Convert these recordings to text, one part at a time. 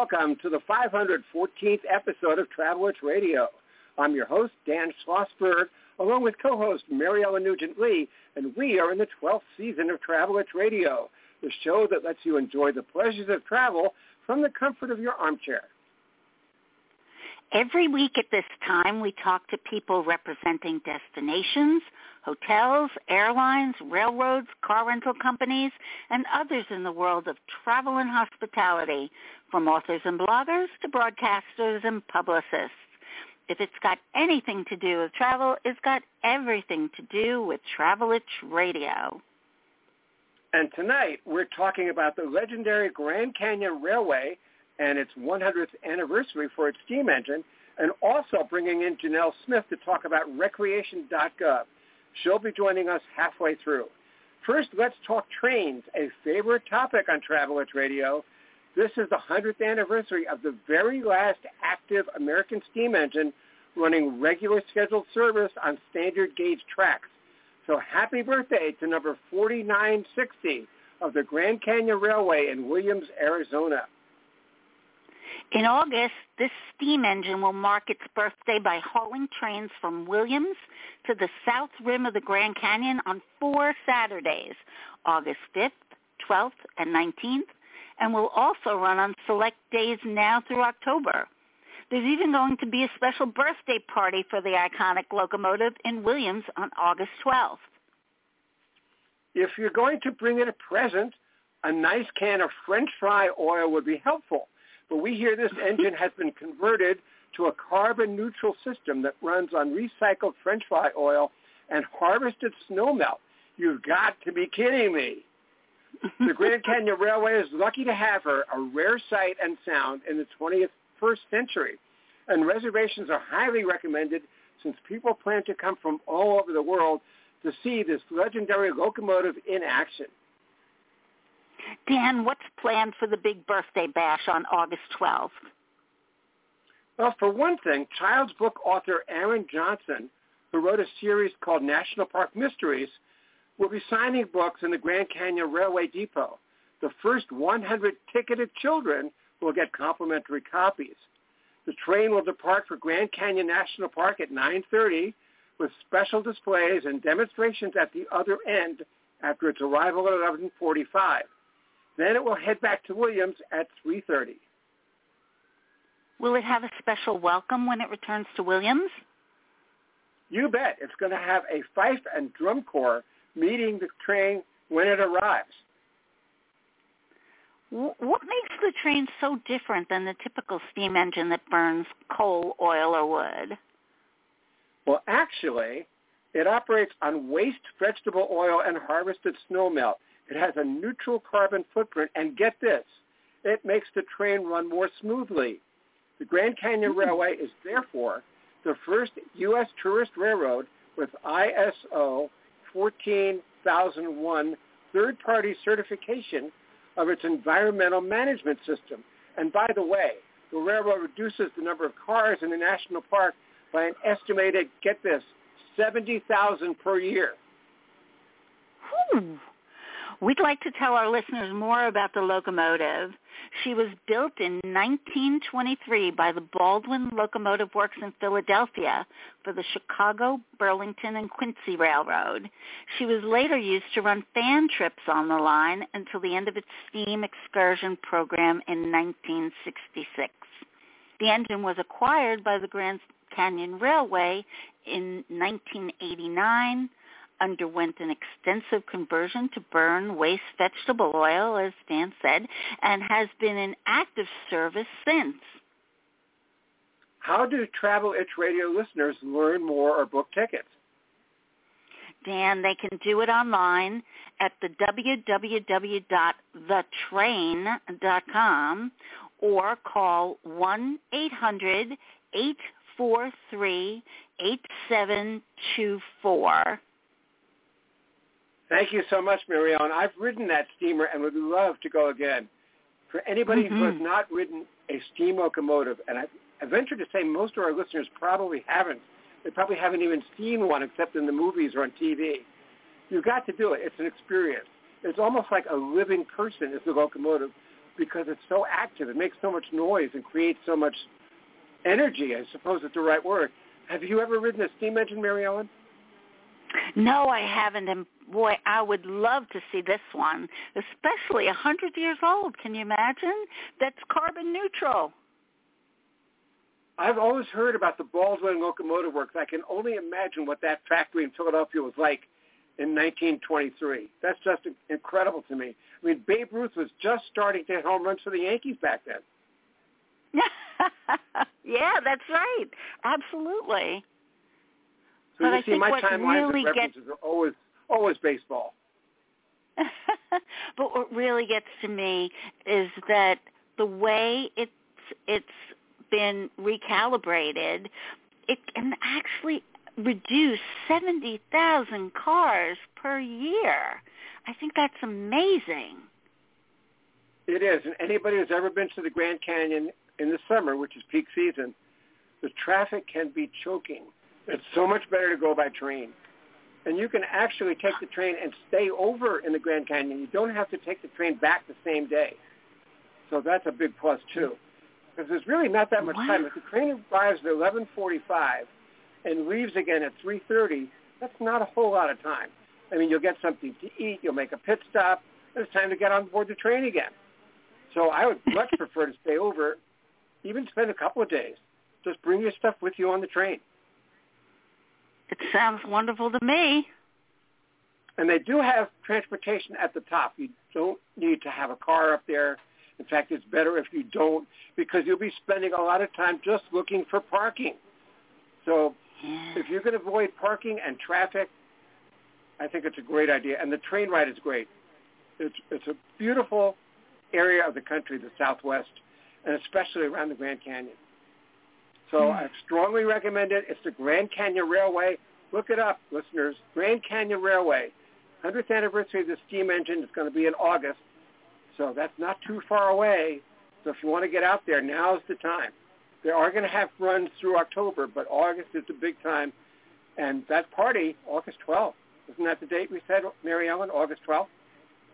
welcome to the 514th episode of Travel Itch Radio. I'm your host, Dan Schlossberg, along with co-host Maryellen Nugent-Lee, and we are in the 12th season of Travel Itch Radio, the show that lets you enjoy the pleasures of travel from the comfort of your armchair. Every week at this time, we talk to people representing destinations, hotels, airlines, railroads, car rental companies, and others in the world of travel and hospitality, from authors and bloggers to broadcasters and publicists. If it's got anything to do with travel, it's got everything to do with Travel Itch Radio. And tonight, we're talking about the legendary Grand Canyon Railway and its 100th anniversary for its steam engine, and also bringing in Janelle Smith to talk about recreation.gov. She'll be joining us halfway through. First, let's talk trains, a favorite topic on Travel Itch Radio. This is the 100th anniversary of the very last active American steam engine running regular scheduled service on standard gauge tracks. So happy birthday to number 4960 of the Grand Canyon Railway in Williams, Arizona. In August, this steam engine will mark its birthday by hauling trains from Williams to the south rim of the Grand Canyon on four Saturdays, August 5th, 12th, and 19th, and will also run on select days now through October. There's even going to be a special birthday party for the iconic locomotive in Williams on August 12th. If you're going to bring it a present, a nice can of French fry oil would be helpful. But we hear this engine has been converted to a carbon neutral system that runs on recycled French fry oil and harvested snow melt. You've got to be kidding me. the Grand Canyon Railway is lucky to have her, a rare sight and sound in the 21st century. And reservations are highly recommended since people plan to come from all over the world to see this legendary locomotive in action. Dan, what's planned for the big birthday bash on August 12th? Well, for one thing, child's book author Aaron Johnson, who wrote a series called National Park Mysteries, will be signing books in the Grand Canyon Railway Depot. The first 100 ticketed children will get complimentary copies. The train will depart for Grand Canyon National Park at 9.30 with special displays and demonstrations at the other end after its arrival at 1145. Then it will head back to Williams at 3.30. Will it have a special welcome when it returns to Williams? You bet. It's going to have a fife and drum corps meeting the train when it arrives. What makes the train so different than the typical steam engine that burns coal, oil, or wood? Well, actually, it operates on waste vegetable oil and harvested snow melt. It has a neutral carbon footprint, and get this, it makes the train run more smoothly. The Grand Canyon mm-hmm. Railway is therefore the first U.S. tourist railroad with ISO 14001 third-party certification of its environmental management system. And by the way, the railroad reduces the number of cars in the national park by an estimated, get this, 70,000 per year. Hmm. We'd like to tell our listeners more about the locomotive. She was built in 1923 by the Baldwin Locomotive Works in Philadelphia for the Chicago, Burlington, and Quincy Railroad. She was later used to run fan trips on the line until the end of its steam excursion program in 1966. The engine was acquired by the Grand Canyon Railway in 1989 underwent an extensive conversion to burn waste vegetable oil, as Dan said, and has been in active service since. How do Travel Itch Radio listeners learn more or book tickets? Dan, they can do it online at the www.thetrain.com or call 1-800-843-8724. Thank you so much, Maryellen. I've ridden that steamer and would love to go again. For anybody mm-hmm. who has mm-hmm. not ridden a steam locomotive, and I, I venture to say most of our listeners probably haven't. They probably haven't even seen one except in the movies or on TV. You've got to do it. It's an experience. It's almost like a living person is the locomotive. because it's so active. It makes so much noise and creates so much energy, I suppose is the right word. Have you ever ridden a steam engine, Maryellen? No, I haven't. And boy, I would love to see this one, especially a hundred years old. Can you imagine? That's carbon neutral. I've always heard about the Baldwin Locomotive Works. I can only imagine what that factory in Philadelphia was like in 1923. That's just incredible to me. I mean, Babe Ruth was just starting to hit home runs for the Yankees back then. yeah, that's right. Absolutely. So but you I see, think my timelines really and references gets... are always always baseball. but what really gets to me is that the way it's it's been recalibrated, it can actually reduce 70,000 cars per year. I think that's amazing. It is, and anybody who's ever been to the Grand Canyon in the summer, which is peak season, the traffic can be choking. It's so much better to go by train. And you can actually take the train and stay over in the Grand Canyon. You don't have to take the train back the same day. So that's a big plus too. Because there's really not that much Wow. time. If the train arrives at 11:45 and leaves again at 3:30, that's not a whole lot of time. I mean, you'll get something to eat, you'll make a pit stop, and it's time to get on board the train again. So I would much prefer to stay over, even spend a couple of days. Just bring your stuff with you on the train. It sounds wonderful to me. And they do have transportation at the top. You don't need to have a car up there. In fact, it's better if you don't because you'll be spending a lot of time just looking for parking. So Yeah. if you can avoid parking and traffic, I think it's a great idea. And the train ride is great. It's, it's a beautiful area of the country, the Southwest, and especially around the Grand Canyon. So. I strongly recommend it. It's the Grand Canyon Railway. Look it up, listeners. Grand Canyon Railway. 100th anniversary of the steam engine is going to be in August. So that's not too far away. So if you want to get out there, now's the time. They are going to have runs through October, but August is the big time. And that party, August 12th. Isn't that the date we said, Maryellen? August 12th?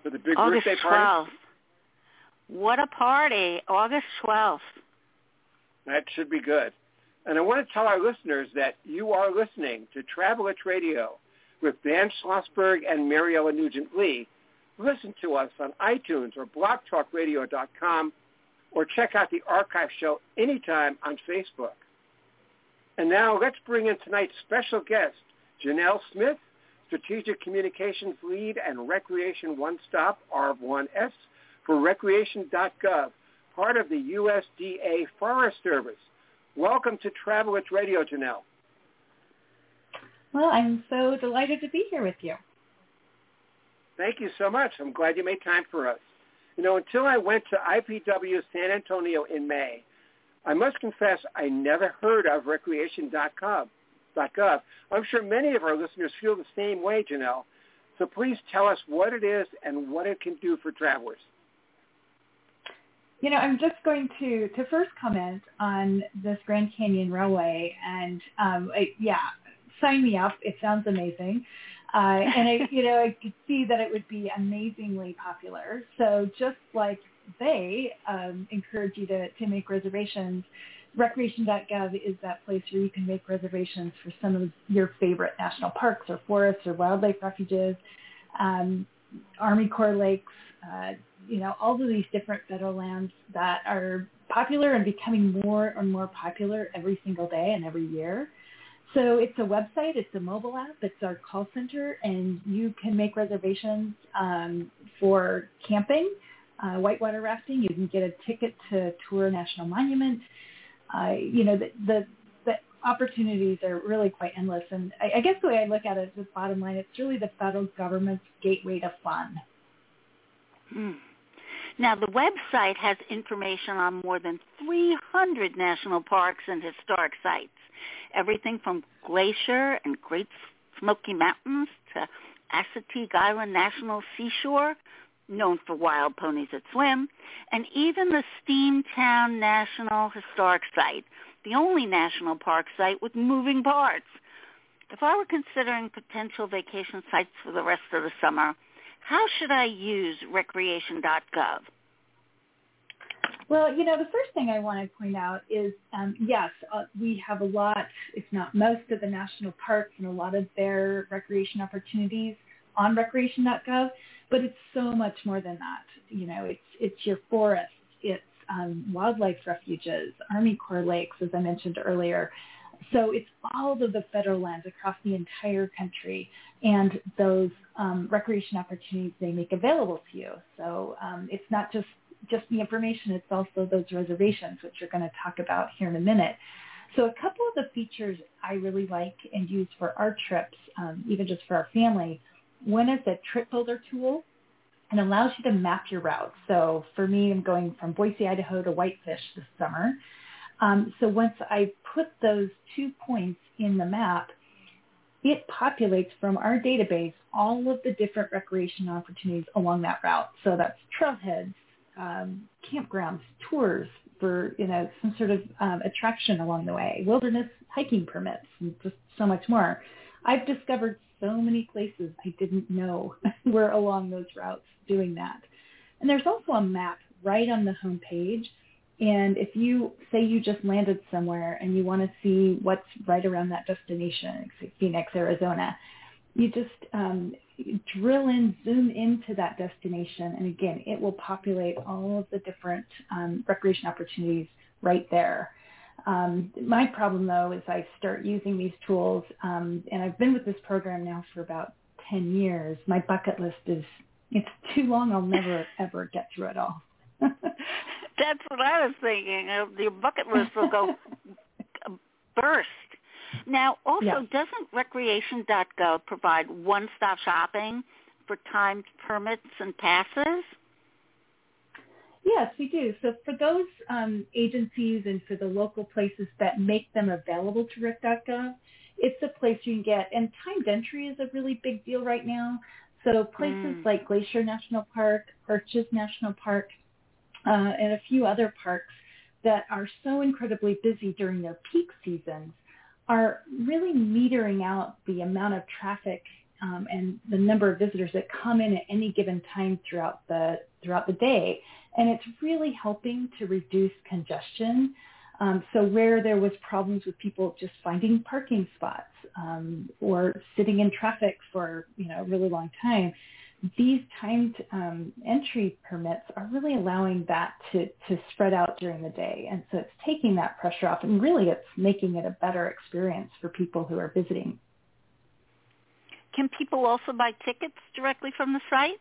For the big August birthday party? 12th. What a party. August 12th. That should be good. And I want to tell our listeners that you are listening to Travel Itch Radio with Dan Schlossberg and Maryellen Nugent Lee. Listen to us on iTunes or blogtalkradio.com or check out the archive show anytime on Facebook. And now let's bring in tonight's special guest, Janelle Smith, Strategic Communications Lead and Recreation One Stop, R1S, for recreation.gov, part of the USDA Forest Service. Welcome to Travel Itch Radio, Janelle. Well, I'm so delighted to be here with you. Thank you so much. I'm glad you made time for us. You know, until I went to IPW San Antonio in May, I must confess I never heard of recreation.gov. .gov. I'm sure many of our listeners feel the same way, Janelle. So please tell us what it is and what it can do for travelers. You know, I'm just going to to first comment on this Grand Canyon Railway, and um, I, yeah, sign me up. It sounds amazing, uh, and I, you know, I could see that it would be amazingly popular. So just like they um, encourage you to to make reservations, Recreation.gov is that place where you can make reservations for some of your favorite national parks or forests or wildlife refuges, um, Army Corps lakes. Uh, you know, all of these different federal lands that are popular and becoming more and more popular every single day and every year. So it's a website, it's a mobile app, it's our call center, and you can make reservations um, for camping, uh, whitewater rafting. You can get a ticket to tour national monument. Uh, you know, the, the the opportunities are really quite endless. And I, I guess the way I look at it is, the bottom line, it's really the federal government's gateway to fun. Hmm. Now, the website has information on more than 300 national parks and historic sites, everything from Glacier and Great Smoky Mountains to Assateague Island National Seashore, known for wild ponies that swim, and even the Steamtown National Historic Site, the only national park site with moving parts. If I were considering potential vacation sites for the rest of the summer, how should I use recreation.gov? Well, you know, the first thing I want to point out is, um, yes, uh, we have a lot, if not most, of the national parks and a lot of their recreation opportunities on recreation.gov, but it's so much more than that. You know, it's it's your forests, it's um, wildlife refuges, Army Corps lakes, as I mentioned earlier. So it's all of the federal lands across the entire country and those um, recreation opportunities they make available to you. So um, it's not just just the information, it's also those reservations, which we're going to talk about here in a minute. So a couple of the features I really like and use for our trips, um, even just for our family, one is a trip builder tool and allows you to map your route. So for me, I'm going from Boise, Idaho to Whitefish this summer. Um, so once I put those two points in the map, it populates from our database all of the different recreation opportunities along that route. So that's trailheads, um, campgrounds, tours for you know some sort of um, attraction along the way, wilderness hiking permits, and just so much more. I've discovered so many places I didn't know were along those routes doing that. And there's also a map right on the home page and if you say you just landed somewhere and you want to see what's right around that destination, Phoenix, Arizona, you just um, drill in, zoom into that destination, and again, it will populate all of the different um, recreation opportunities right there. Um, my problem though is I start using these tools, um, and I've been with this program now for about 10 years. My bucket list is, it's too long. I'll never ever get through it all. That's what I was thinking. The bucket list will go burst. Now, also, yeah. doesn't recreation.gov provide one-stop shopping for timed permits and passes? Yes, we do. So for those um, agencies and for the local places that make them available to rec.gov, it's a place you can get, and timed entry is a really big deal right now. So places mm. like Glacier National Park, Arches National Park, uh, and a few other parks that are so incredibly busy during their peak seasons are really metering out the amount of traffic um, and the number of visitors that come in at any given time throughout the throughout the day, and it's really helping to reduce congestion. Um, so where there was problems with people just finding parking spots um, or sitting in traffic for you know a really long time, these timed um, entry permits are really allowing that to, to spread out during the day. And so it's taking that pressure off and really it's making it a better experience for people who are visiting. Can people also buy tickets directly from the site?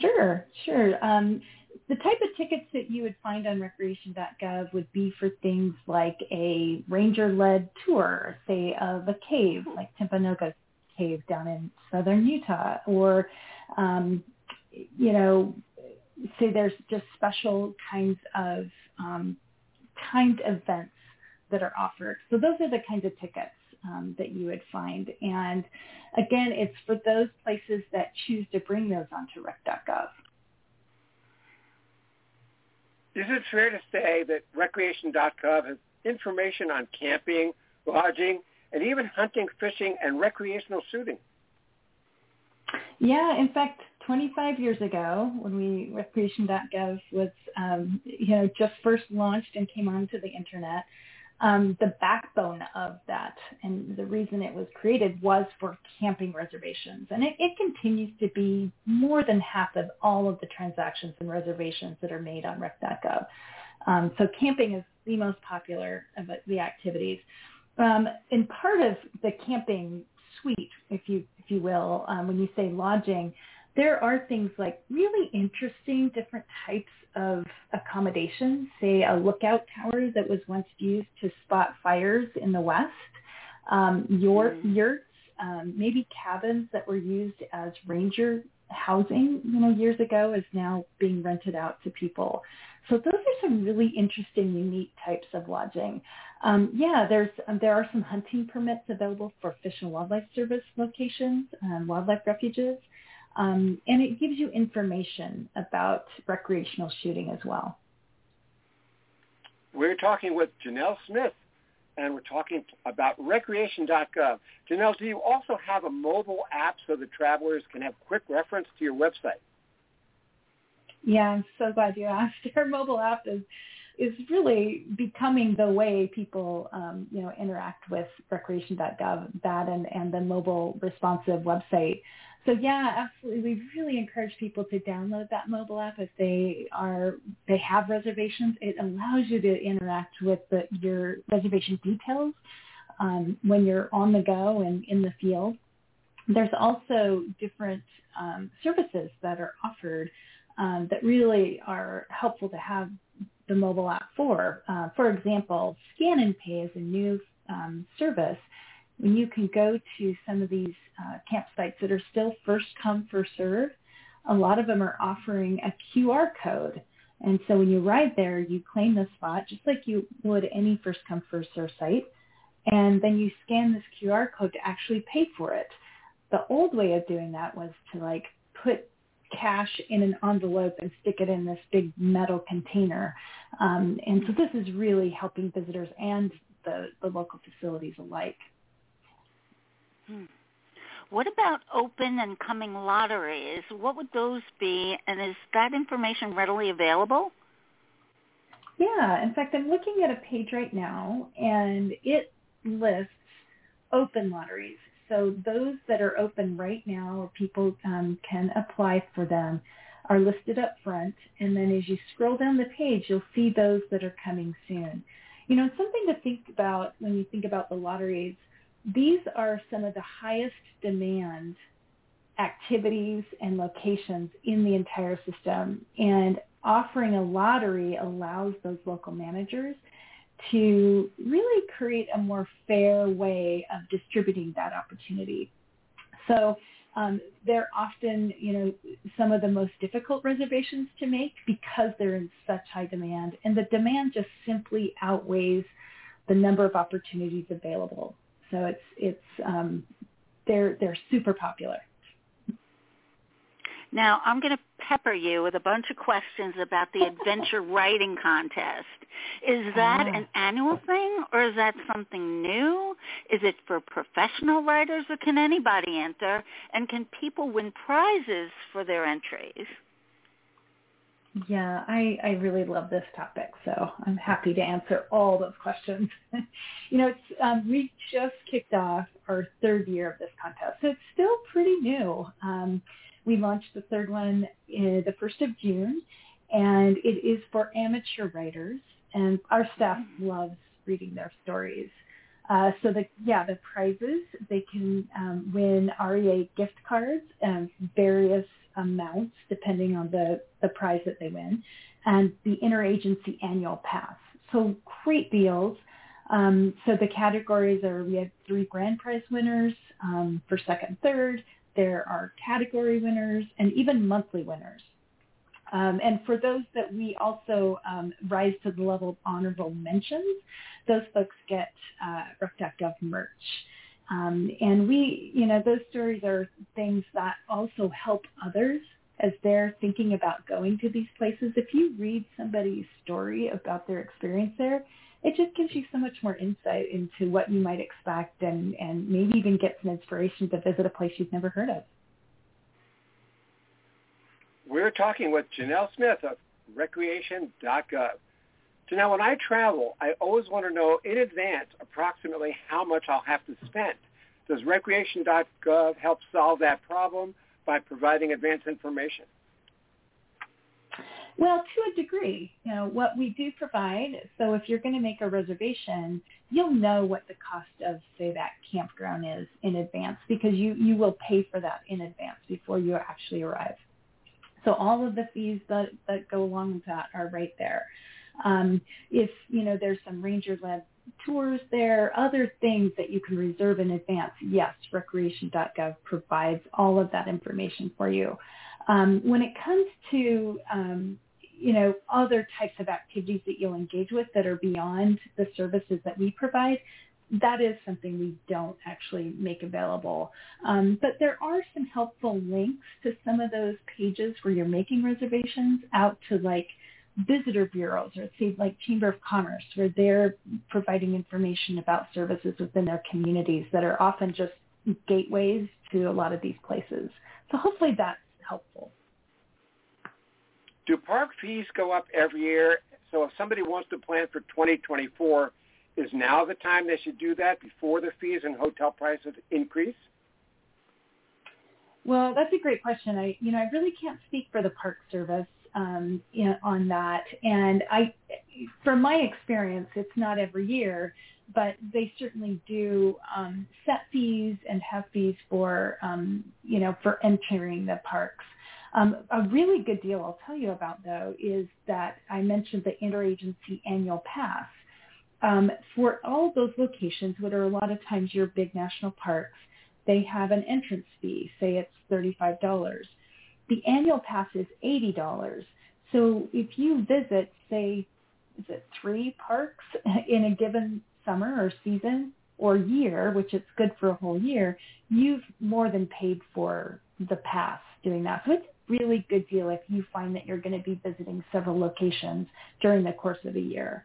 Sure, sure. Um, the type of tickets that you would find on recreation.gov would be for things like a ranger-led tour, say of a cave like Timpanogos cave down in southern Utah, or um, you know, say there's just special kinds of um, timed events that are offered. So those are the kinds of tickets um, that you would find. And again, it's for those places that choose to bring those onto rec.gov. Is it fair to say that recreation.gov has information on camping, lodging, and even hunting, fishing, and recreational shooting. Yeah, in fact, 25 years ago, when we recreation.gov was, um, you know, just first launched and came onto the internet, um, the backbone of that and the reason it was created was for camping reservations. And it, it continues to be more than half of all of the transactions and reservations that are made on rec.gov. Um, so camping is the most popular of the activities. Um, and part of the camping suite, if you if you will, um, when you say lodging, there are things like really interesting different types of accommodations. Say a lookout tower that was once used to spot fires in the west, um, your mm. yurts, um, maybe cabins that were used as ranger housing, you know, years ago is now being rented out to people. So those are some really interesting, unique types of lodging. Um, yeah, there's um, there are some hunting permits available for Fish and Wildlife Service locations, um, wildlife refuges, um, and it gives you information about recreational shooting as well. We're talking with Janelle Smith, and we're talking about recreation.gov. Janelle, do you also have a mobile app so the travelers can have quick reference to your website? Yeah, I'm so glad you asked. Our mobile app is is really becoming the way people, um, you know, interact with recreation.gov, that and, and the mobile responsive website. So yeah, absolutely. We really encourage people to download that mobile app if they are they have reservations. It allows you to interact with the, your reservation details um, when you're on the go and in the field. There's also different um, services that are offered um, that really are helpful to have the mobile app for. Uh, for example, Scan and Pay is a new um, service when you can go to some of these uh, campsites that are still first come, first serve. A lot of them are offering a QR code. And so when you ride there, you claim the spot just like you would any first come, first serve site. And then you scan this QR code to actually pay for it. The old way of doing that was to like put cash in an envelope and stick it in this big metal container. Um, and so this is really helping visitors and the, the local facilities alike. Hmm. What about open and coming lotteries? What would those be? And is that information readily available? Yeah, in fact, I'm looking at a page right now, and it lists open lotteries. So those that are open right now or people um, can apply for them are listed up front. And then as you scroll down the page, you'll see those that are coming soon. You know, something to think about when you think about the lotteries, these are some of the highest demand activities and locations in the entire system. And offering a lottery allows those local managers to really create a more fair way of distributing that opportunity. So um, they're often, you know, some of the most difficult reservations to make because they're in such high demand, and the demand just simply outweighs the number of opportunities available. So it's it's um, they're they're super popular. Now, I'm going to pepper you with a bunch of questions about the adventure writing contest. Is that ah. an annual thing or is that something new? Is it for professional writers or can anybody enter? And can people win prizes for their entries? Yeah, I, I really love this topic, so I'm happy to answer all those questions. you know, it's um, we just kicked off our third year of this contest, so it's still pretty new. Um, we launched the third one the 1st of June, and it is for amateur writers, and our staff loves reading their stories. Uh, so the yeah the prizes they can um, win REI gift cards and various amounts depending on the the prize that they win, and the interagency annual pass. So great deals. Um, so the categories are we have three grand prize winners um, for second, third, there are category winners and even monthly winners. Um, and for those that we also um, rise to the level of honorable mentions, those folks get uh, Rec.gov merch. Um, and we, you know, those stories are things that also help others as they're thinking about going to these places. If you read somebody's story about their experience there, it just gives you so much more insight into what you might expect and, and maybe even get some inspiration to visit a place you've never heard of. We're talking with Janelle Smith of recreation.gov. Janelle, when I travel, I always want to know in advance approximately how much I'll have to spend. Does recreation.gov help solve that problem by providing advance information? Well, to a degree, you know, what we do provide, so if you're going to make a reservation, you'll know what the cost of, say, that campground is in advance because you, you will pay for that in advance before you actually arrive. So all of the fees that, that go along with that are right there. Um, if, you know, there's some ranger-led tours there, other things that you can reserve in advance, yes, recreation.gov provides all of that information for you. Um, when it comes to um, you know, other types of activities that you'll engage with that are beyond the services that we provide, that is something we don't actually make available. Um, but there are some helpful links to some of those pages where you're making reservations out to like visitor bureaus or say like Chamber of Commerce where they're providing information about services within their communities that are often just gateways to a lot of these places. So hopefully that's helpful. Do park fees go up every year? So if somebody wants to plan for 2024, is now the time they should do that before the fees and hotel prices increase? Well, that's a great question. I, you know, I really can't speak for the Park Service um, on that, and I, from my experience, it's not every year, but they certainly do um, set fees and have fees for, um, you know, for entering the parks. Um, a really good deal I'll tell you about though is that I mentioned the interagency annual pass. Um, for all those locations, what are a lot of times your big national parks, they have an entrance fee. Say it's $35. The annual pass is $80. So if you visit, say, is it three parks in a given summer or season or year, which it's good for a whole year, you've more than paid for the pass doing that. So it's really good deal if you find that you're going to be visiting several locations during the course of a year.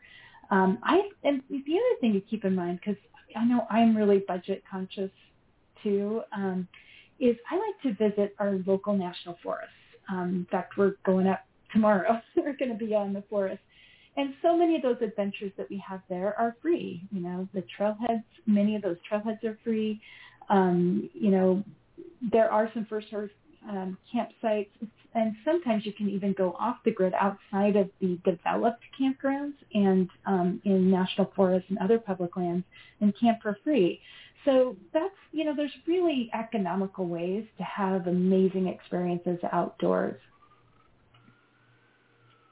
Um, I and the other thing to keep in mind because I know I'm really budget conscious too um, is I like to visit our local national forests. Um, in fact, we're going up tomorrow. we're going to be on the forest. And so many of those adventures that we have there are free. You know, the trailheads, many of those trailheads are free. Um, you know, there are some first um, campsites, and sometimes you can even go off the grid outside of the developed campgrounds and um, in national forests and other public lands and camp for free. So that's, you know, there's really economical ways to have amazing experiences outdoors.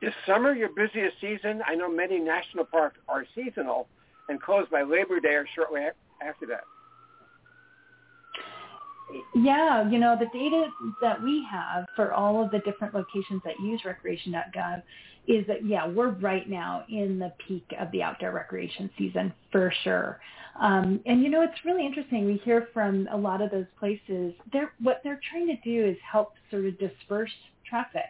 Is summer your busiest season? I know many national parks are seasonal and closed by Labor Day or shortly after that. Yeah, you know, the data that we have for all of the different locations that use recreation.gov is that, yeah, we're right now in the peak of the outdoor recreation season for sure. Um, and, you know, it's really interesting. We hear from a lot of those places, they're, what they're trying to do is help sort of disperse traffic.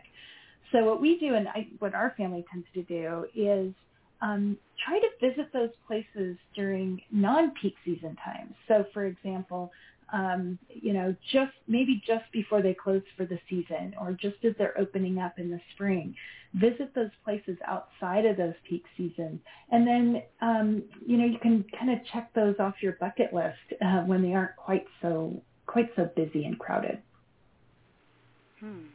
So what we do and I, what our family tends to do is um, try to visit those places during non-peak season times. So for example, um, you know, just maybe just before they close for the season or just as they're opening up in the spring. Visit those places outside of those peak seasons. And then, um, you know, you can kind of check those off your bucket list uh, when they aren't quite so, quite so busy and crowded. Hmm.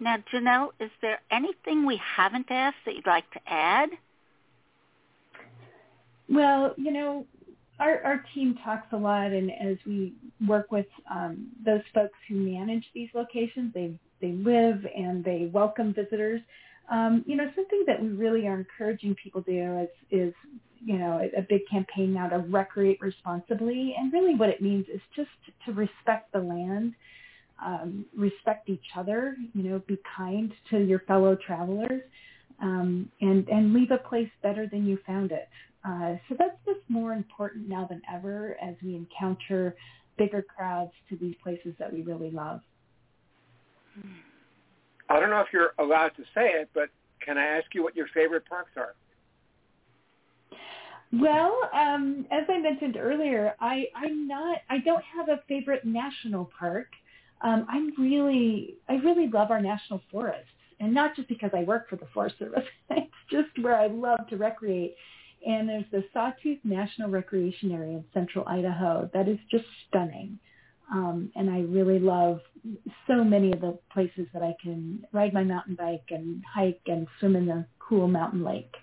Now, Janelle, is there anything we haven't asked that you'd like to add? Well, you know, our, our team talks a lot, and as we work with um, those folks who manage these locations, they they live and they welcome visitors. Um, you know, something that we really are encouraging people to do is, is you know, a, a big campaign now to recreate responsibly. And really what it means is just to respect the land, um, respect each other, you know, be kind to your fellow travelers, um, and, and leave a place better than you found it. Uh, so that's just more important now than ever as we encounter bigger crowds to these places that we really love. I don't know if you're allowed to say it, but can I ask you what your favorite parks are? Well, um, as I mentioned earlier, I, I'm not. I don't have a favorite national park. Um, I'm really, I really love our national forests, and not just because I work for the Forest Service. it's just where I love to recreate. And there's the Sawtooth National Recreation Area in central Idaho that is just stunning. Um, and I really love so many of the places that I can ride my mountain bike and hike and swim in the cool mountain lake.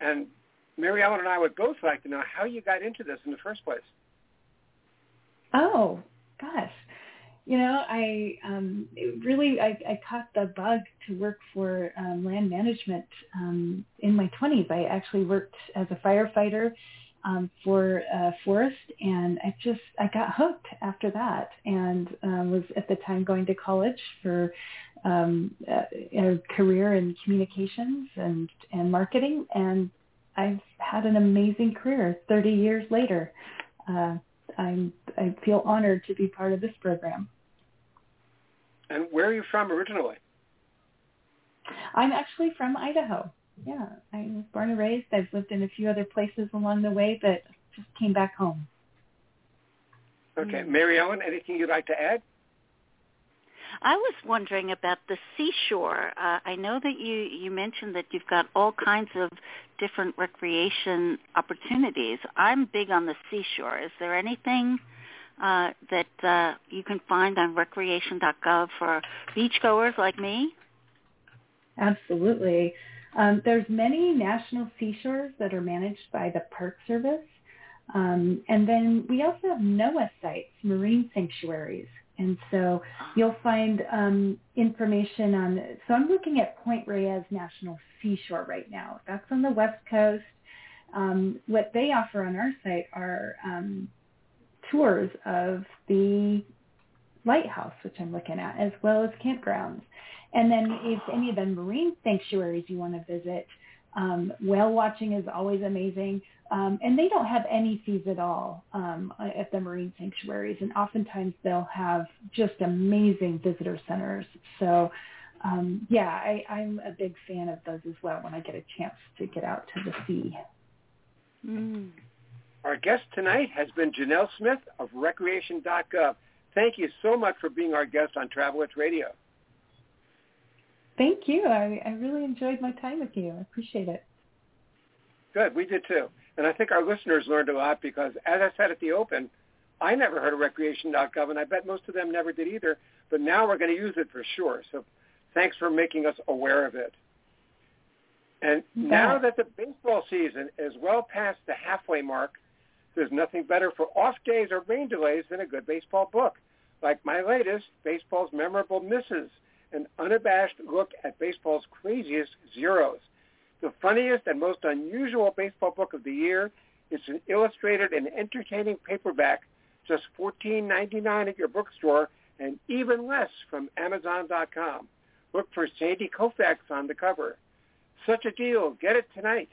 And Maryellen and I would both like to know how you got into this in the first place. Oh, gosh you know, I um, really I, I caught the bug to work for um, land management um, in my 20s. I actually worked as a firefighter um, for a forest, and I just I got hooked after that, and um, was at the time going to college for um, a, a career in communications and and marketing, and I've had an amazing career 30 years later. Uh, I'm I feel honored to be part of this program. And where are you from originally? I'm actually from Idaho. Yeah, I was born and raised. I've lived in a few other places along the way, but just came back home. Okay, Maryellen, anything you'd like to add? I was wondering about the seashore. Uh, I know that you you mentioned that you've got all kinds of different recreation opportunities. I'm big on the seashore. Is there anything uh, that uh, you can find on recreation.gov for beachgoers like me? Absolutely. Um, there's many national seashores that are managed by the Park Service. Um, and then we also have NOAA sites, marine sanctuaries. And so you'll find um, information on, so I'm looking at Point Reyes National Seashore right now. That's on the West Coast. Um, what they offer on our site are um, tours of the lighthouse, which I'm looking at, as well as campgrounds. And then if any of the marine sanctuaries you want to visit, um, whale watching is always amazing. Um, and they don't have any fees at all um, at the marine sanctuaries. And oftentimes they'll have just amazing visitor centers. So um, yeah, I, I'm a big fan of those as well when I get a chance to get out to the sea. Mm. Our guest tonight has been Janelle Smith of Recreation.gov. Thank you so much for being our guest on Travel Itch Radio. Thank you. I, I really enjoyed my time with you. I appreciate it. Good. We did too. And I think our listeners learned a lot because, as I said at the open, I never heard of recreation.gov, and I bet most of them never did either. But now we're going to use it for sure. So thanks for making us aware of it. And now that the baseball season is well past the halfway mark, there's nothing better for off days or rain delays than a good baseball book, like my latest, Baseball's Memorable Misses, an unabashed look at baseball's craziest zeros. The funniest and most unusual baseball book of the year is an illustrated and entertaining paperback, just $14.99 at your bookstore and even less from Amazon.com. Look for Sandy Koufax on the cover. Such a deal. Get it tonight.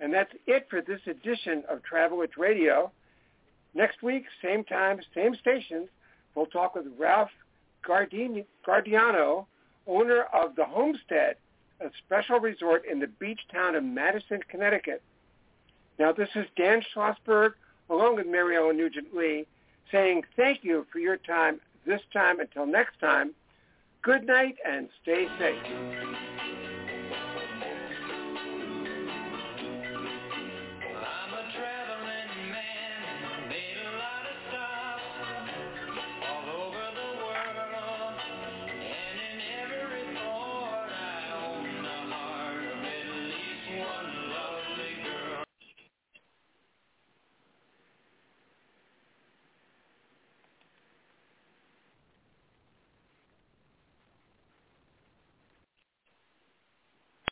And that's it for this edition of Travel Itch Radio. Next week, same time, same stations, we'll talk with Ralph Guardiano, owner of the Homestead, a special resort in the beach town of Madison, Connecticut. Now, this is Dan Schlossberg, along with Maryellen Nugent Lee, saying thank you for your time this time. Until next time, good night and stay safe.